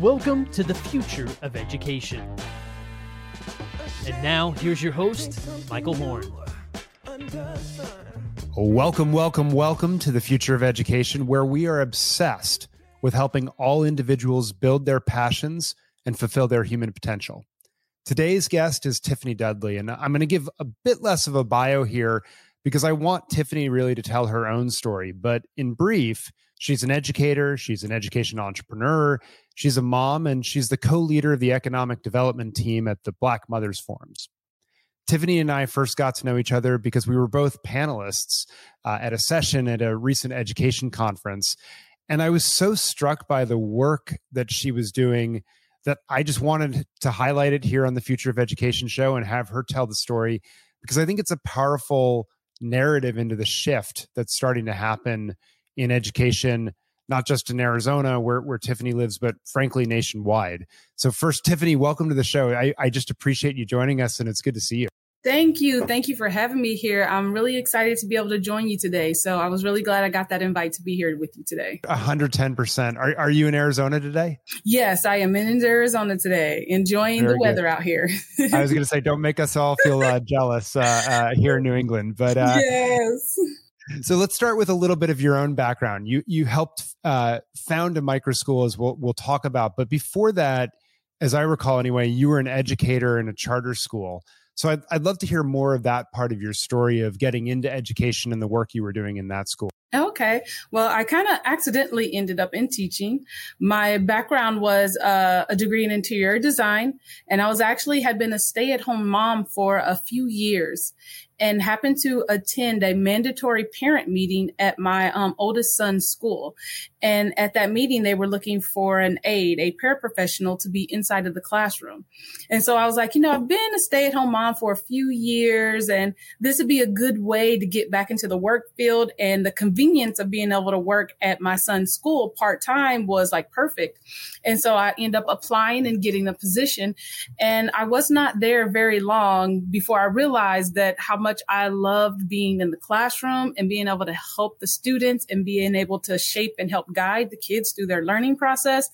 Welcome to the future of education. And now, here's your host, Michael Horn. Welcome, welcome, welcome to the future of education, where we are obsessed with helping all individuals build their passions and fulfill their human potential. Today's guest is Tiffany Dudley, and I'm going to give a bit less of a bio here because I want Tiffany really to tell her own story. But in brief, she's an educator, she's an education entrepreneur, she's a mom, and she's the co leader of the economic development team at the Black Mothers Forums. Tiffany and I first got to know each other because we were both panelists uh, at a session at a recent education conference. And I was so struck by the work that she was doing that I just wanted to highlight it here on the Future of Education show and have her tell the story because I think it's a powerful narrative into the shift that's starting to happen in education, not just in Arizona where, where Tiffany lives, but frankly nationwide. So, first, Tiffany, welcome to the show. I, I just appreciate you joining us and it's good to see you. Thank you. Thank you for having me here. I'm really excited to be able to join you today. So I was really glad I got that invite to be here with you today. 110%. Are, are you in Arizona today? Yes, I am in Arizona today, enjoying Very the weather good. out here. I was going to say, don't make us all feel uh, jealous uh, uh, here in New England. But uh, yes. So let's start with a little bit of your own background. You you helped uh, found a micro school, as we'll we'll talk about. But before that, as I recall, anyway, you were an educator in a charter school. So I'd, I'd love to hear more of that part of your story of getting into education and the work you were doing in that school. Okay. Well, I kind of accidentally ended up in teaching. My background was uh, a degree in interior design, and I was actually had been a stay at home mom for a few years and happened to attend a mandatory parent meeting at my um, oldest son's school. And at that meeting, they were looking for an aide, a paraprofessional to be inside of the classroom. And so I was like, you know, I've been a stay at home mom for a few years, and this would be a good way to get back into the work field. And the convenience of being able to work at my son's school part time was like perfect. And so I end up applying and getting the position. And I was not there very long before I realized that how much much I loved being in the classroom and being able to help the students and being able to shape and help guide the kids through their learning process.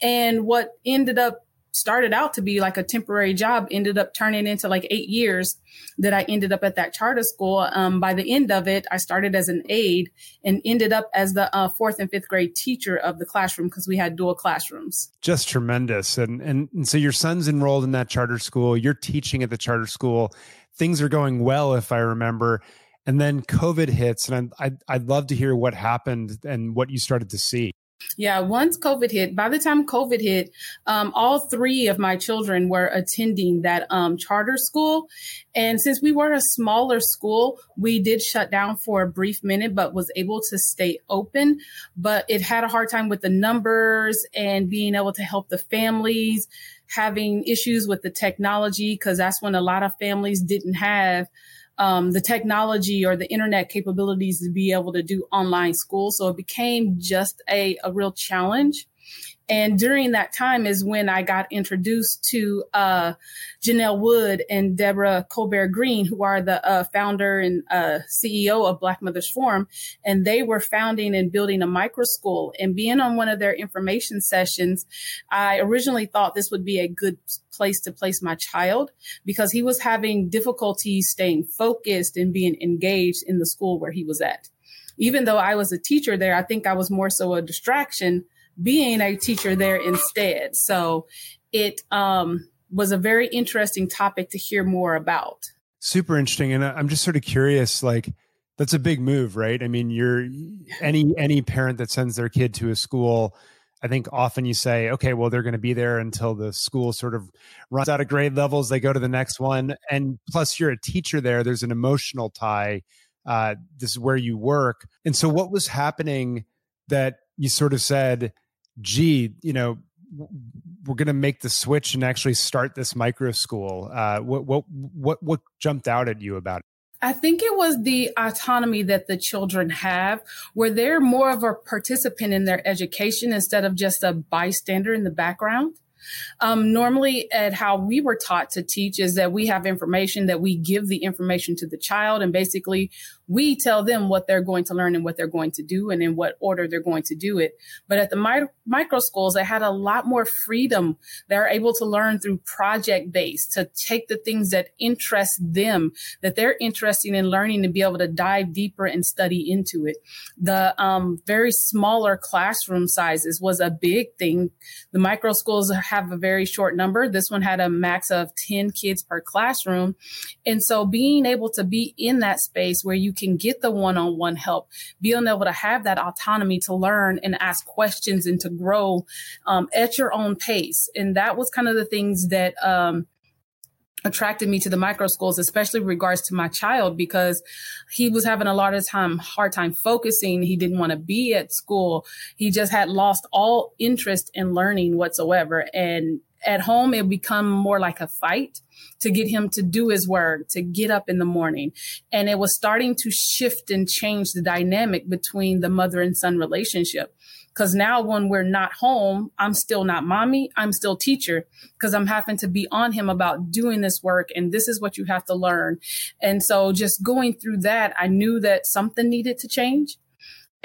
And what ended up started out to be like a temporary job ended up turning into like eight years that I ended up at that charter school. Um, by the end of it, I started as an aide and ended up as the uh, fourth and fifth grade teacher of the classroom because we had dual classrooms. Just tremendous. And, and, and so your son's enrolled in that charter school. You're teaching at the charter school things are going well, if I remember. And then COVID hits, and I'd, I'd love to hear what happened and what you started to see. Yeah, once COVID hit, by the time COVID hit, um, all three of my children were attending that um, charter school. And since we were a smaller school, we did shut down for a brief minute, but was able to stay open. But it had a hard time with the numbers and being able to help the families having issues with the technology because that's when a lot of families didn't have um, the technology or the internet capabilities to be able to do online school. So it became just a, a real challenge. And during that time is when I got introduced to uh, Janelle Wood and Deborah Colbert Green, who are the uh, founder and uh, CEO of Black Mothers Forum. And they were founding and building a micro school. And being on one of their information sessions, I originally thought this would be a good place to place my child because he was having difficulty staying focused and being engaged in the school where he was at even though I was a teacher there, I think I was more so a distraction being a teacher there instead. So it um, was a very interesting topic to hear more about. Super interesting. And I'm just sort of curious, like, that's a big move, right? I mean, you're any any parent that sends their kid to a school, I think often you say, okay, well, they're going to be there until the school sort of runs out of grade levels. They go to the next one. And plus, you're a teacher there. There's an emotional tie. Uh, this is where you work. And so, what was happening that you sort of said, gee, you know, we're going to make the switch and actually start this micro school. Uh, what what what what jumped out at you about it? I think it was the autonomy that the children have, where they're more of a participant in their education instead of just a bystander in the background. Um, normally, at how we were taught to teach is that we have information that we give the information to the child, and basically We tell them what they're going to learn and what they're going to do and in what order they're going to do it. But at the mi- micro schools, they had a lot more freedom. They're able to learn through project based to take the things that interest them, that they're interested in learning to be able to dive deeper and study into it. The um, very smaller classroom sizes was a big thing. The micro schools have a very short number. This one had a max of 10 kids per classroom. And so being able to be in that space where you can get the one on one help, being able to have that autonomy to learn and ask questions and to grow um, at your own pace. And that was kind of the things that, um, attracted me to the micro schools, especially regards to my child, because he was having a lot of time, hard time focusing. He didn't want to be at school. He just had lost all interest in learning whatsoever. And at home, it become more like a fight to get him to do his work, to get up in the morning. And it was starting to shift and change the dynamic between the mother and son relationship. Cause now when we're not home, I'm still not mommy. I'm still teacher because I'm having to be on him about doing this work. And this is what you have to learn. And so just going through that, I knew that something needed to change.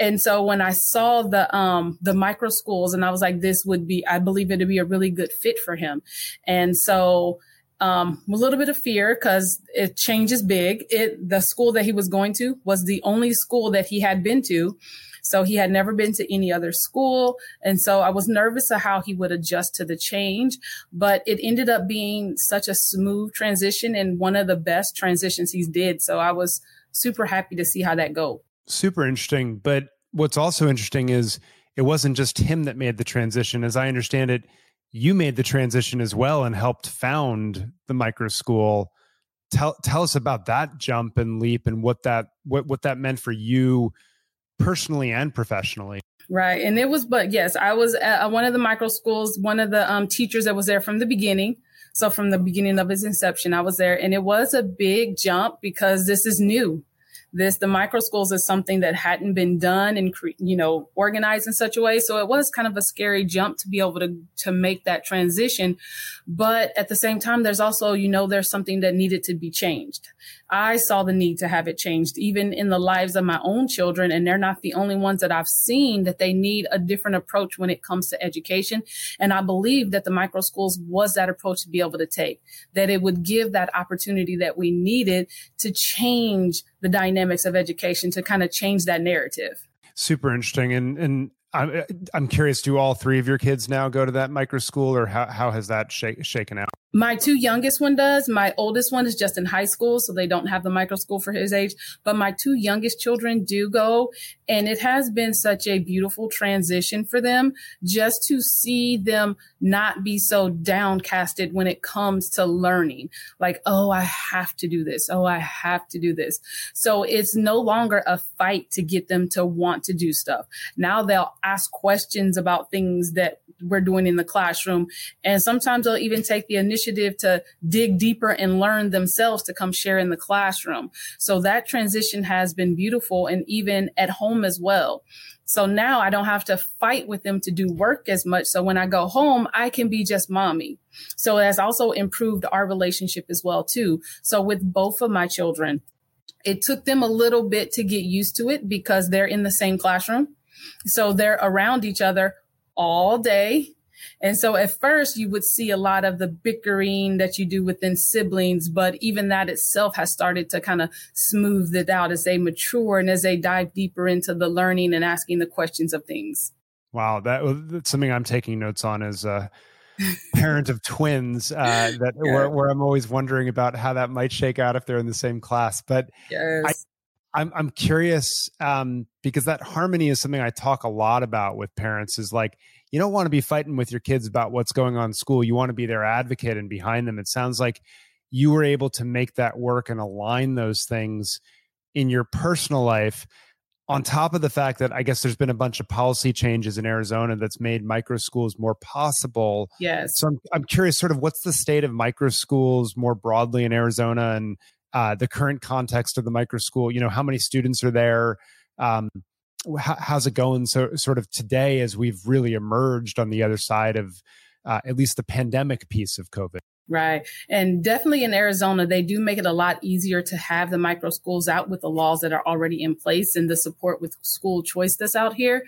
And so when I saw the um the micro schools and I was like, this would be, I believe it'd be a really good fit for him. And so um, a little bit of fear because it changes big. It the school that he was going to was the only school that he had been to. So he had never been to any other school. And so I was nervous of how he would adjust to the change, but it ended up being such a smooth transition and one of the best transitions he's did. So I was super happy to see how that go super interesting. But what's also interesting is it wasn't just him that made the transition. As I understand it, you made the transition as well and helped found the micro school. Tell tell us about that jump and leap and what that what what that meant for you personally and professionally. Right. And it was, but yes, I was at one of the micro schools, one of the um, teachers that was there from the beginning. So from the beginning of its inception, I was there and it was a big jump because this is new this the micro schools is something that hadn't been done and you know organized in such a way. So it was kind of a scary jump to be able to to make that transition. But at the same time there's also you know there's something that needed to be changed i saw the need to have it changed even in the lives of my own children and they're not the only ones that i've seen that they need a different approach when it comes to education and i believe that the micro schools was that approach to be able to take that it would give that opportunity that we needed to change the dynamics of education to kind of change that narrative. Super interesting. And and I'm I'm curious. Do all three of your kids now go to that micro school, or how how has that sh- shaken out? My two youngest one does. My oldest one is just in high school, so they don't have the micro school for his age. But my two youngest children do go, and it has been such a beautiful transition for them just to see them not be so downcasted when it comes to learning. Like, oh, I have to do this. Oh, I have to do this. So it's no longer a fight to get them to want to do stuff. Now they'll ask questions about things that we're doing in the classroom. And sometimes they'll even take the initiative to dig deeper and learn themselves to come share in the classroom. So that transition has been beautiful and even at home as well. So now I don't have to fight with them to do work as much. So when I go home, I can be just mommy. So it has also improved our relationship as well too. So with both of my children, it took them a little bit to get used to it because they're in the same classroom. So they're around each other all day. And so at first you would see a lot of the bickering that you do within siblings, but even that itself has started to kind of smooth it out as they mature and as they dive deeper into the learning and asking the questions of things. Wow, that, that's something I'm taking notes on as a parent of twins. Uh, that yeah. where, where, I'm always wondering about how that might shake out if they're in the same class. But yes. I'm I'm curious um, because that harmony is something I talk a lot about with parents. Is like you don't want to be fighting with your kids about what's going on in school. You want to be their advocate and behind them. It sounds like you were able to make that work and align those things in your personal life. On top of the fact that I guess there's been a bunch of policy changes in Arizona that's made micro schools more possible. Yes. So I'm, I'm curious, sort of, what's the state of micro schools more broadly in Arizona, and uh, the current context of the micro school. You know, how many students are there? Um, how, how's it going? So, sort of today, as we've really emerged on the other side of uh, at least the pandemic piece of COVID. Right. And definitely in Arizona, they do make it a lot easier to have the micro schools out with the laws that are already in place and the support with school choice that's out here.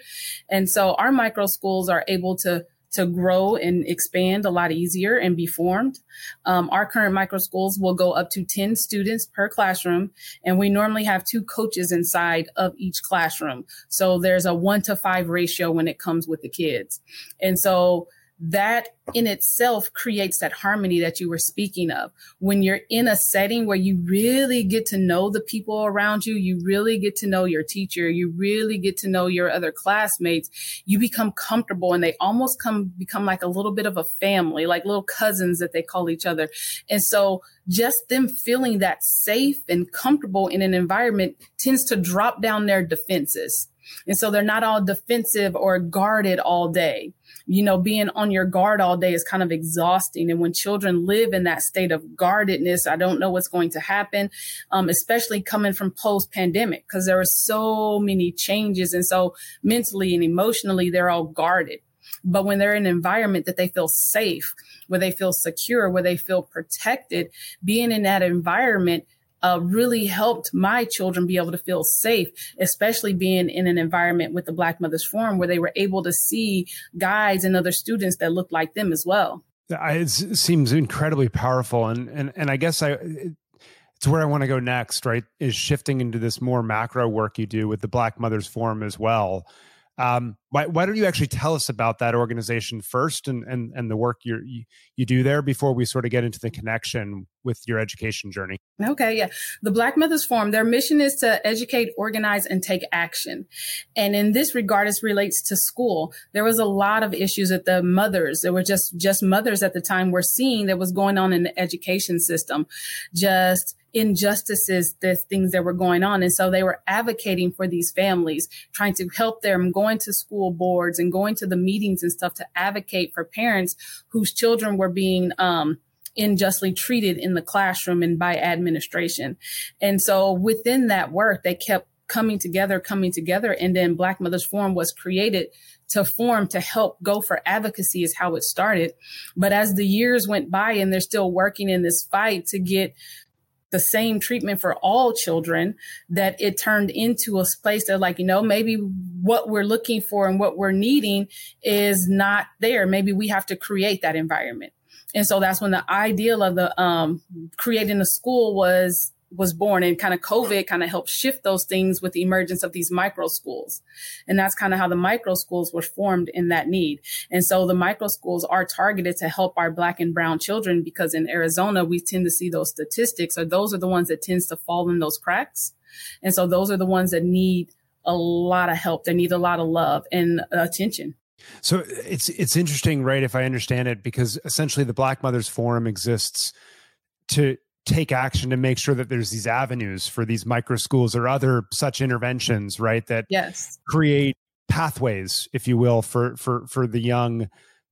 And so our micro schools are able to to grow and expand a lot easier and be formed. Um, our current micro schools will go up to 10 students per classroom, and we normally have two coaches inside of each classroom. So there's a one to five ratio when it comes with the kids. And so that in itself creates that harmony that you were speaking of. When you're in a setting where you really get to know the people around you, you really get to know your teacher, you really get to know your other classmates, you become comfortable and they almost come become like a little bit of a family, like little cousins that they call each other. And so just them feeling that safe and comfortable in an environment tends to drop down their defenses. And so they're not all defensive or guarded all day you know, being on your guard all day is kind of exhausting. And when children live in that state of guardedness, I don't know what's going to happen, um, especially coming from post pandemic, because there are so many changes. And so mentally and emotionally, they're all guarded. But when they're in an environment that they feel safe, where they feel secure, where they feel protected, being in that environment uh, really helped my children be able to feel safe, especially being in an environment with the Black Mothers Forum where they were able to see guides and other students that looked like them as well. It seems incredibly powerful, and and and I guess I. It's where I want to go next, right? Is shifting into this more macro work you do with the Black Mothers Forum as well. Um, why, why don't you actually tell us about that organization first and, and, and the work you you do there before we sort of get into the connection with your education journey? Okay, yeah. The Black Mothers Forum, their mission is to educate, organize, and take action. And in this regard, it relates to school. There was a lot of issues that the mothers, there were just, just mothers at the time were seeing that was going on in the education system. Just injustices, the things that were going on. And so they were advocating for these families, trying to help them going to school boards and going to the meetings and stuff to advocate for parents whose children were being, um, unjustly treated in the classroom and by administration. And so within that work, they kept coming together, coming together. And then Black Mothers Forum was created to form to help go for advocacy is how it started. But as the years went by and they're still working in this fight to get the same treatment for all children that it turned into a place that like you know maybe what we're looking for and what we're needing is not there. Maybe we have to create that environment. And so that's when the ideal of the um, creating a school was was born and kind of COVID kind of helped shift those things with the emergence of these micro schools. And that's kind of how the micro schools were formed in that need. And so the micro schools are targeted to help our black and brown children because in Arizona, we tend to see those statistics or those are the ones that tends to fall in those cracks. And so those are the ones that need a lot of help. They need a lot of love and attention. So it's it's interesting, right? If I understand it, because essentially the Black Mothers Forum exists to take action to make sure that there's these avenues for these micro schools or other such interventions right that yes. create pathways if you will for for for the young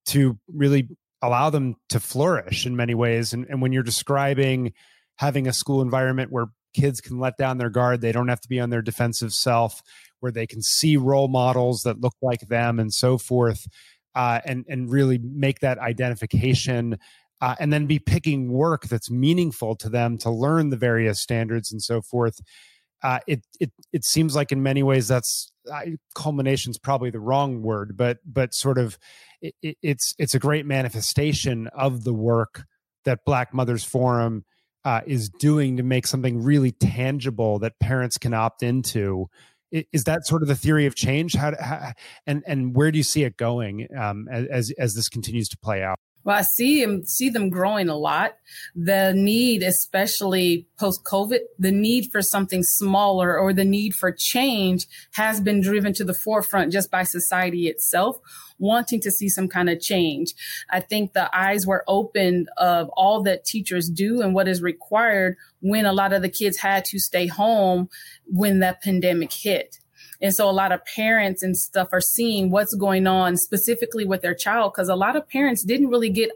to really allow them to flourish in many ways. And, and when you're describing having a school environment where kids can let down their guard they don't have to be on their defensive self where they can see role models that look like them and so forth uh, and and really make that identification uh, and then be picking work that's meaningful to them to learn the various standards and so forth. Uh, it it it seems like in many ways that's uh, culmination is probably the wrong word, but but sort of it, it's it's a great manifestation of the work that Black Mothers Forum uh, is doing to make something really tangible that parents can opt into. Is that sort of the theory of change? How, how and and where do you see it going um, as as this continues to play out? Well, I see them see them growing a lot. The need, especially post COVID, the need for something smaller or the need for change has been driven to the forefront just by society itself, wanting to see some kind of change. I think the eyes were opened of all that teachers do and what is required when a lot of the kids had to stay home when that pandemic hit. And so a lot of parents and stuff are seeing what's going on specifically with their child because a lot of parents didn't really get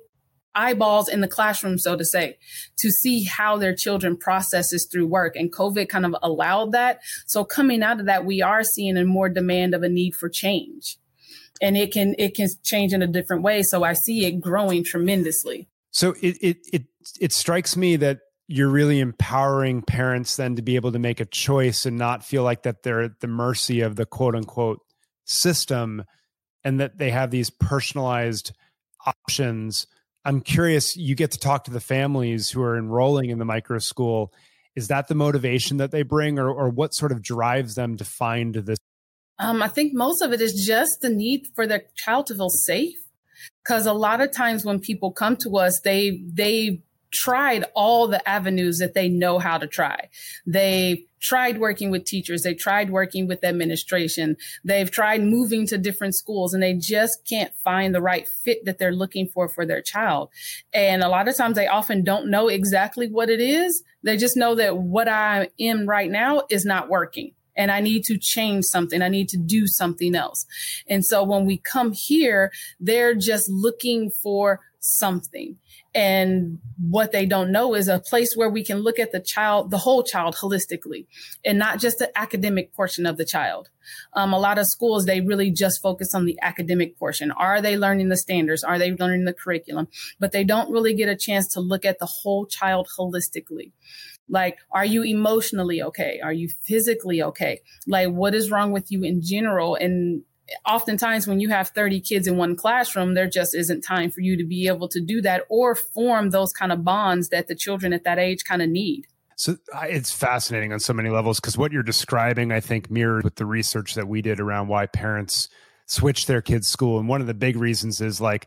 eyeballs in the classroom, so to say, to see how their children processes through work. And COVID kind of allowed that. So coming out of that, we are seeing a more demand of a need for change. And it can it can change in a different way. So I see it growing tremendously. So it it it it strikes me that you're really empowering parents then to be able to make a choice and not feel like that they're at the mercy of the quote unquote system and that they have these personalized options. I'm curious, you get to talk to the families who are enrolling in the micro school. Is that the motivation that they bring, or, or what sort of drives them to find this? Um, I think most of it is just the need for their child to feel safe. Because a lot of times when people come to us, they they tried all the avenues that they know how to try. They tried working with teachers. They tried working with administration. They've tried moving to different schools and they just can't find the right fit that they're looking for for their child. And a lot of times they often don't know exactly what it is. They just know that what I am right now is not working and I need to change something. I need to do something else. And so when we come here, they're just looking for something. And what they don't know is a place where we can look at the child, the whole child holistically and not just the academic portion of the child. Um, a lot of schools, they really just focus on the academic portion. Are they learning the standards? Are they learning the curriculum? But they don't really get a chance to look at the whole child holistically. Like, are you emotionally okay? Are you physically okay? Like, what is wrong with you in general? And oftentimes when you have 30 kids in one classroom, there just isn't time for you to be able to do that or form those kind of bonds that the children at that age kind of need. So it's fascinating on so many levels because what you're describing, I think, mirrored with the research that we did around why parents switch their kids' school. And one of the big reasons is like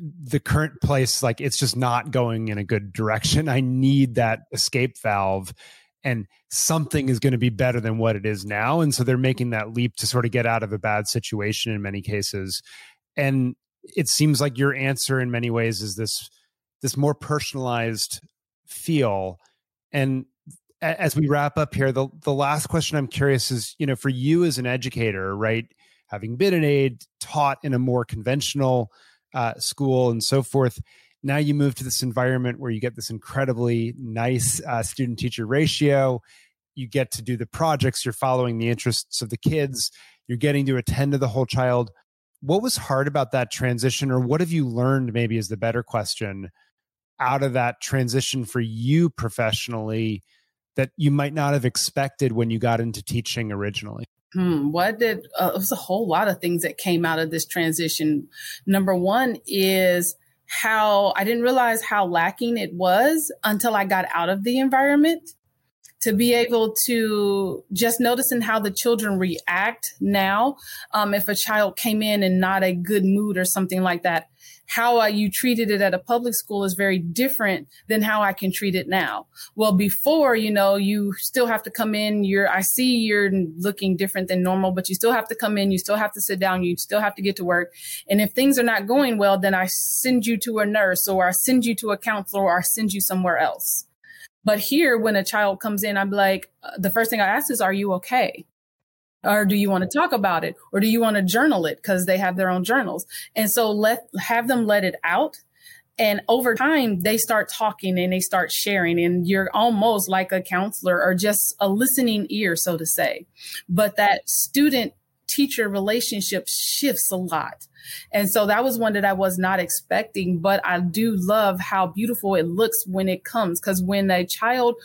the current place, like it's just not going in a good direction. I need that escape valve and something is going to be better than what it is now. And so they're making that leap to sort of get out of a bad situation in many cases. And it seems like your answer in many ways is this this more personalized feel. And as we wrap up here the the last question i'm curious is you know for you as an educator right having been an aide taught in a more conventional uh, school and so forth now you move to this environment where you get this incredibly nice uh, student teacher ratio. You get to do the projects, you're following the interests of the kids, you're getting to attend to the whole child. What was hard about that transition, or what have you learned, maybe is the better question, out of that transition for you professionally that you might not have expected when you got into teaching originally? Hmm, what did uh, it was a whole lot of things that came out of this transition. Number one is how I didn't realize how lacking it was until I got out of the environment to be able to just noticing how the children react now. Um, if a child came in in not a good mood or something like that, how uh, you treated it at a public school is very different than how I can treat it now. Well, before, you know, you still have to come in. You're, I see you're looking different than normal, but you still have to come in. You still have to sit down. You still have to get to work. And if things are not going well, then I send you to a nurse or I send you to a counselor or I send you somewhere else. But here, when a child comes in, I'm like, uh, the first thing I ask is, are you okay? Or do you want to talk about it? Or do you want to journal it? Because they have their own journals. And so let have them let it out. And over time they start talking and they start sharing. And you're almost like a counselor or just a listening ear so to say. But that student teacher relationship shifts a lot. And so that was one that I was not expecting, but I do love how beautiful it looks when it comes. Cause when a child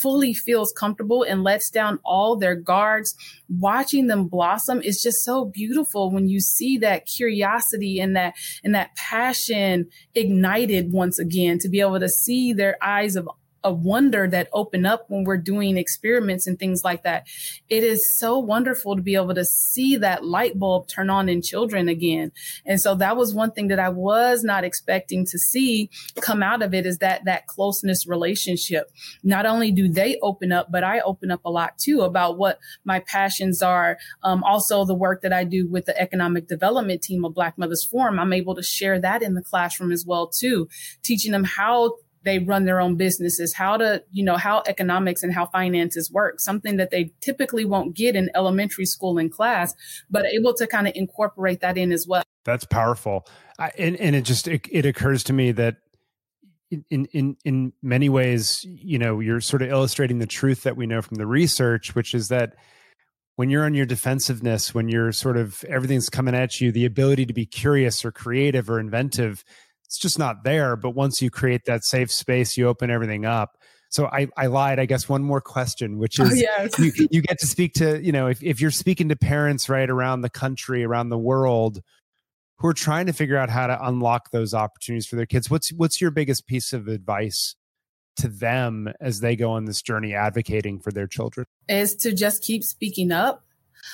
fully feels comfortable and lets down all their guards, watching them blossom is just so beautiful when you see that curiosity and that and that passion ignited once again to be able to see their eyes of a wonder that open up when we're doing experiments and things like that. It is so wonderful to be able to see that light bulb turn on in children again. And so that was one thing that I was not expecting to see come out of it is that that closeness relationship. Not only do they open up, but I open up a lot too about what my passions are. Um, also the work that I do with the economic development team of Black Mothers Forum, I'm able to share that in the classroom as well too, teaching them how they run their own businesses, how to, you know, how economics and how finances work, something that they typically won't get in elementary school in class, but able to kind of incorporate that in as well. That's powerful. I, and, and it just, it, it occurs to me that in, in, in many ways, you know, you're sort of illustrating the truth that we know from the research, which is that when you're on your defensiveness, when you're sort of everything's coming at you, the ability to be curious or creative or inventive it's just not there. But once you create that safe space, you open everything up. So I, I lied. I guess one more question, which oh, is oh, yes. you, you get to speak to, you know, if, if you're speaking to parents right around the country, around the world, who are trying to figure out how to unlock those opportunities for their kids, what's what's your biggest piece of advice to them as they go on this journey advocating for their children? Is to just keep speaking up.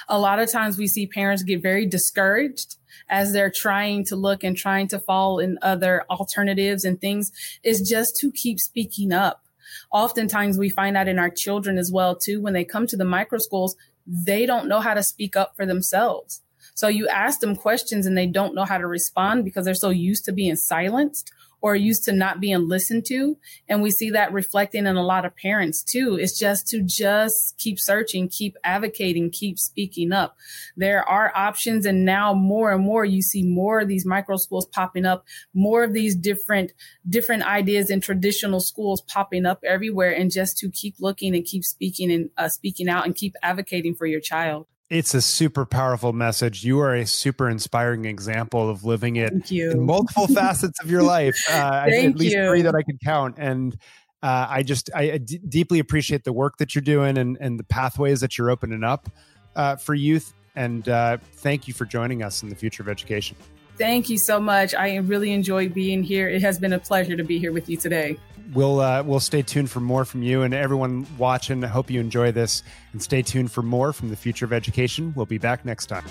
A lot of times we see parents get very discouraged as they're trying to look and trying to fall in other alternatives and things is just to keep speaking up. Oftentimes we find out in our children as well too when they come to the micro schools, they don't know how to speak up for themselves. So you ask them questions and they don't know how to respond because they're so used to being silenced or used to not being listened to. And we see that reflecting in a lot of parents too. It's just to just keep searching, keep advocating, keep speaking up. There are options. And now more and more you see more of these micro schools popping up, more of these different, different ideas in traditional schools popping up everywhere. And just to keep looking and keep speaking and uh, speaking out and keep advocating for your child it's a super powerful message. You are a super inspiring example of living it in multiple facets of your life. Uh, at least you. three that I can count. And uh, I just I d- deeply appreciate the work that you're doing and, and the pathways that you're opening up uh, for youth. And uh, thank you for joining us in the future of education. Thank you so much. I really enjoyed being here. It has been a pleasure to be here with you today we'll uh, we'll stay tuned for more from you and everyone watching. I hope you enjoy this and stay tuned for more from the future of education. We'll be back next time.